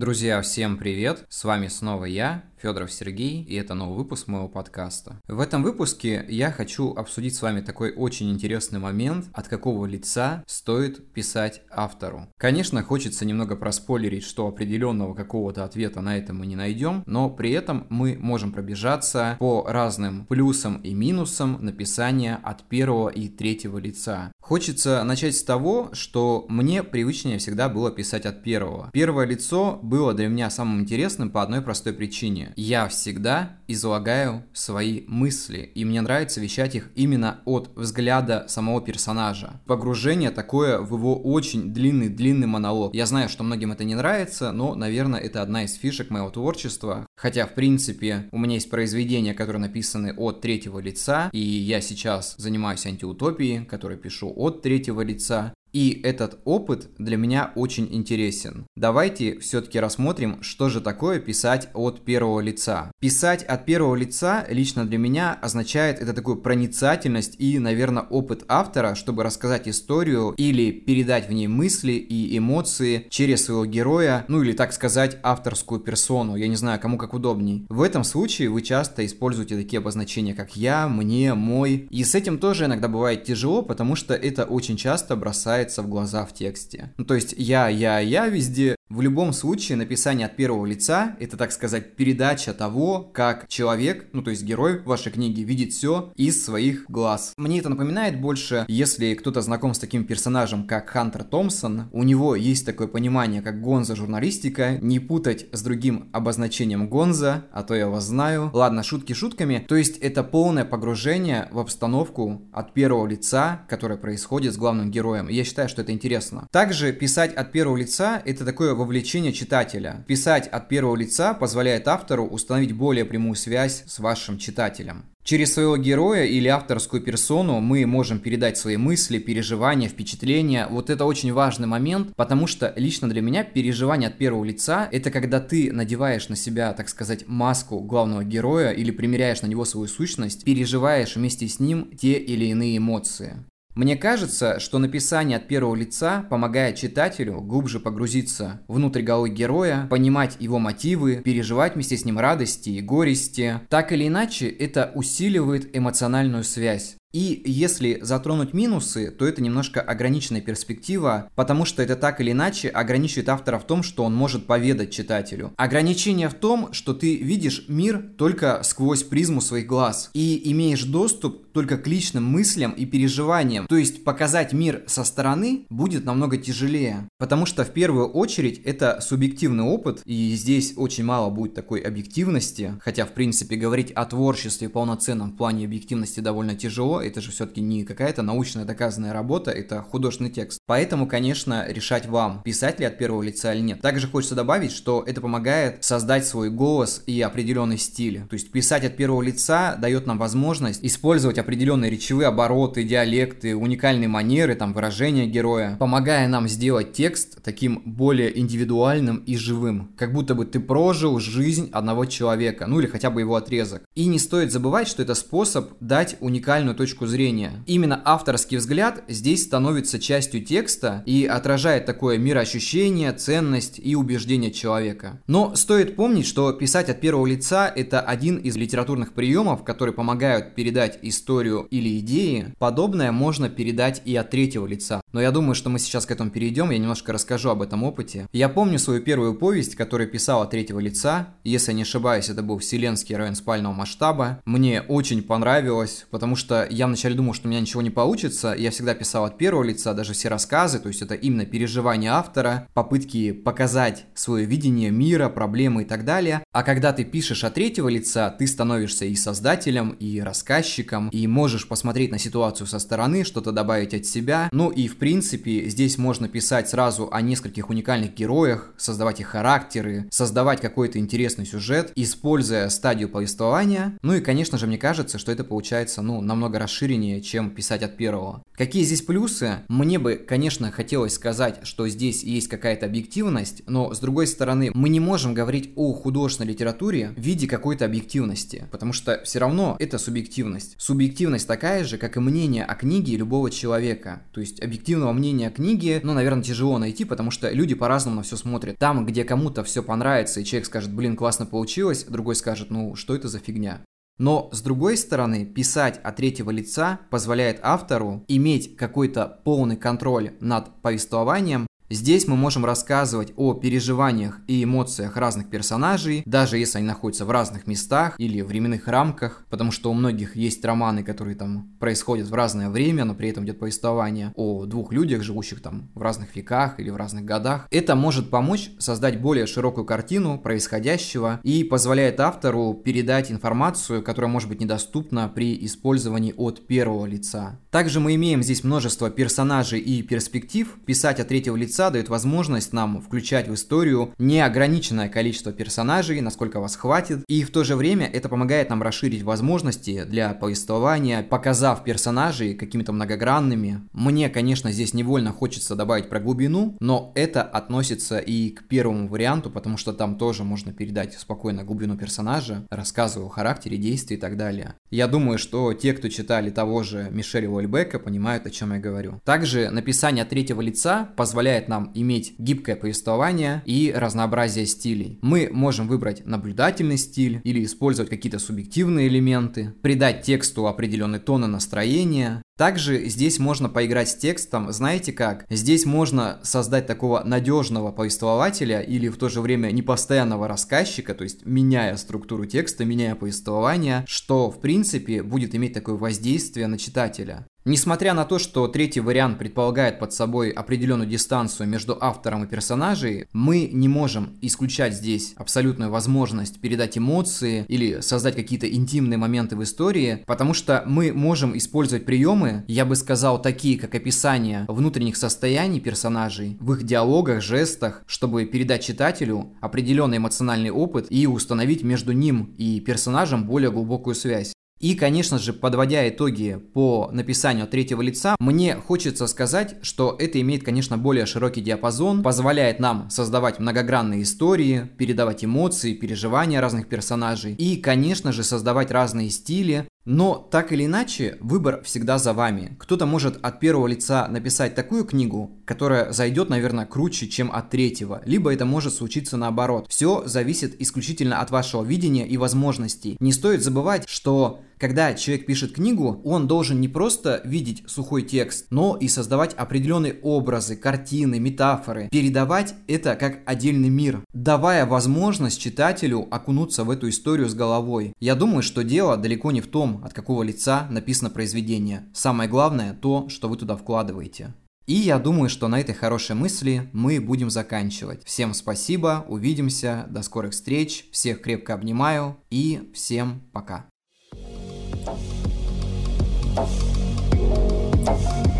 Друзья, всем привет! С вами снова я, Федоров Сергей, и это новый выпуск моего подкаста. В этом выпуске я хочу обсудить с вами такой очень интересный момент, от какого лица стоит писать автору. Конечно, хочется немного проспойлерить, что определенного какого-то ответа на это мы не найдем, но при этом мы можем пробежаться по разным плюсам и минусам написания от первого и третьего лица. Хочется начать с того, что мне привычнее всегда было писать от первого. Первое лицо было для меня самым интересным по одной простой причине. Я всегда излагаю свои мысли, и мне нравится вещать их именно от взгляда самого персонажа. Погружение такое в его очень длинный-длинный монолог. Я знаю, что многим это не нравится, но, наверное, это одна из фишек моего творчества. Хотя, в принципе, у меня есть произведения, которые написаны от третьего лица, и я сейчас занимаюсь антиутопией, которые пишу от третьего лица. И этот опыт для меня очень интересен. Давайте все-таки рассмотрим, что же такое писать от первого лица. Писать от первого лица лично для меня означает это такую проницательность и, наверное, опыт автора, чтобы рассказать историю или передать в ней мысли и эмоции через своего героя, ну или так сказать, авторскую персону. Я не знаю, кому как удобней. В этом случае вы часто используете такие обозначения, как я, мне, мой. И с этим тоже иногда бывает тяжело, потому что это очень часто бросает бросается в глаза в тексте. Ну, то есть я, я, я везде. В любом случае написание от первого лица – это, так сказать, передача того, как человек, ну то есть герой вашей книги, видит все из своих глаз. Мне это напоминает больше, если кто-то знаком с таким персонажем, как Хантер Томпсон, у него есть такое понимание, как гонза журналистика, не путать с другим обозначением гонза, а то я вас знаю. Ладно, шутки шутками. То есть это полное погружение в обстановку от первого лица, которое происходит с главным героем. Я считаю, что это интересно. Также писать от первого лица – это такое вовлечение читателя. Писать от первого лица позволяет автору установить более прямую связь с вашим читателем. Через своего героя или авторскую персону мы можем передать свои мысли, переживания, впечатления. Вот это очень важный момент, потому что лично для меня переживание от первого лица – это когда ты надеваешь на себя, так сказать, маску главного героя или примеряешь на него свою сущность, переживаешь вместе с ним те или иные эмоции. Мне кажется, что написание от первого лица помогает читателю глубже погрузиться внутрь головы героя, понимать его мотивы, переживать вместе с ним радости и горести. Так или иначе, это усиливает эмоциональную связь. И если затронуть минусы, то это немножко ограниченная перспектива, потому что это так или иначе ограничивает автора в том, что он может поведать читателю. Ограничение в том, что ты видишь мир только сквозь призму своих глаз и имеешь доступ только к личным мыслям и переживаниям. То есть показать мир со стороны будет намного тяжелее, потому что в первую очередь это субъективный опыт, и здесь очень мало будет такой объективности, хотя в принципе говорить о творчестве полноценном в плане объективности довольно тяжело, это же все-таки не какая-то научная доказанная работа, это художественный текст. Поэтому, конечно, решать вам, писать ли от первого лица или нет. Также хочется добавить, что это помогает создать свой голос и определенный стиль. То есть писать от первого лица дает нам возможность использовать определенные речевые обороты, диалекты, уникальные манеры, там, выражения героя, помогая нам сделать текст таким более индивидуальным и живым. Как будто бы ты прожил жизнь одного человека, ну или хотя бы его отрезок. И не стоит забывать, что это способ дать уникальную точку точку зрения. Именно авторский взгляд здесь становится частью текста и отражает такое мироощущение, ценность и убеждение человека. Но стоит помнить, что писать от первого лица – это один из литературных приемов, которые помогают передать историю или идеи. Подобное можно передать и от третьего лица. Но я думаю, что мы сейчас к этому перейдем, я немножко расскажу об этом опыте. Я помню свою первую повесть, которую писал от третьего лица. Если не ошибаюсь, это был Вселенский район спального масштаба. Мне очень понравилось, потому что я вначале думал, что у меня ничего не получится. Я всегда писал от первого лица, даже все рассказы, то есть это именно переживание автора, попытки показать свое видение мира, проблемы и так далее. А когда ты пишешь от третьего лица, ты становишься и создателем, и рассказчиком, и можешь посмотреть на ситуацию со стороны, что-то добавить от себя. Ну и в принципе, здесь можно писать сразу о нескольких уникальных героях, создавать их характеры, создавать какой-то интересный сюжет, используя стадию повествования. Ну и, конечно же, мне кажется, что это получается, ну, намного расширеннее, чем писать от первого. Какие здесь плюсы? Мне бы, конечно, хотелось сказать, что здесь есть какая-то объективность, но, с другой стороны, мы не можем говорить о художественной литературе в виде какой-то объективности, потому что все равно это субъективность. Субъективность такая же, как и мнение о книге любого человека. То есть объективного мнения о книге, ну, наверное, тяжело найти, потому что люди по-разному на все смотрят. Там, где кому-то все понравится, и человек скажет, блин, классно получилось, другой скажет, ну, что это за фигня? Но, с другой стороны, писать от третьего лица позволяет автору иметь какой-то полный контроль над повествованием Здесь мы можем рассказывать о переживаниях и эмоциях разных персонажей, даже если они находятся в разных местах или временных рамках, потому что у многих есть романы, которые там происходят в разное время, но при этом идет повествование о двух людях, живущих там в разных веках или в разных годах. Это может помочь создать более широкую картину происходящего и позволяет автору передать информацию, которая может быть недоступна при использовании от первого лица. Также мы имеем здесь множество персонажей и перспектив. Писать от третьего лица лица дает возможность нам включать в историю неограниченное количество персонажей, насколько вас хватит, и в то же время это помогает нам расширить возможности для повествования, показав персонажей какими-то многогранными. Мне, конечно, здесь невольно хочется добавить про глубину, но это относится и к первому варианту, потому что там тоже можно передать спокойно глубину персонажа, рассказывая о характере, действий и так далее. Я думаю, что те, кто читали того же Мишеля Уэльбека, понимают, о чем я говорю. Также написание третьего лица позволяет нам иметь гибкое повествование и разнообразие стилей. Мы можем выбрать наблюдательный стиль или использовать какие-то субъективные элементы, придать тексту определенный тон и настроение, также здесь можно поиграть с текстом, знаете как? Здесь можно создать такого надежного повествователя или в то же время непостоянного рассказчика, то есть меняя структуру текста, меняя повествование, что в принципе будет иметь такое воздействие на читателя. Несмотря на то, что третий вариант предполагает под собой определенную дистанцию между автором и персонажей, мы не можем исключать здесь абсолютную возможность передать эмоции или создать какие-то интимные моменты в истории, потому что мы можем использовать приемы, я бы сказал, такие как описание внутренних состояний персонажей в их диалогах, жестах, чтобы передать читателю определенный эмоциональный опыт и установить между ним и персонажем более глубокую связь. И, конечно же, подводя итоги по написанию третьего лица, мне хочется сказать, что это имеет, конечно, более широкий диапазон, позволяет нам создавать многогранные истории, передавать эмоции, переживания разных персонажей и, конечно же, создавать разные стили, но так или иначе, выбор всегда за вами. Кто-то может от первого лица написать такую книгу, которая зайдет, наверное, круче, чем от третьего. Либо это может случиться наоборот. Все зависит исключительно от вашего видения и возможностей. Не стоит забывать, что когда человек пишет книгу, он должен не просто видеть сухой текст, но и создавать определенные образы, картины, метафоры, передавать это как отдельный мир, давая возможность читателю окунуться в эту историю с головой. Я думаю, что дело далеко не в том, от какого лица написано произведение. Самое главное то, что вы туда вкладываете. И я думаю, что на этой хорошей мысли мы будем заканчивать. Всем спасибо, увидимся, до скорых встреч, всех крепко обнимаю и всем пока. Thank you.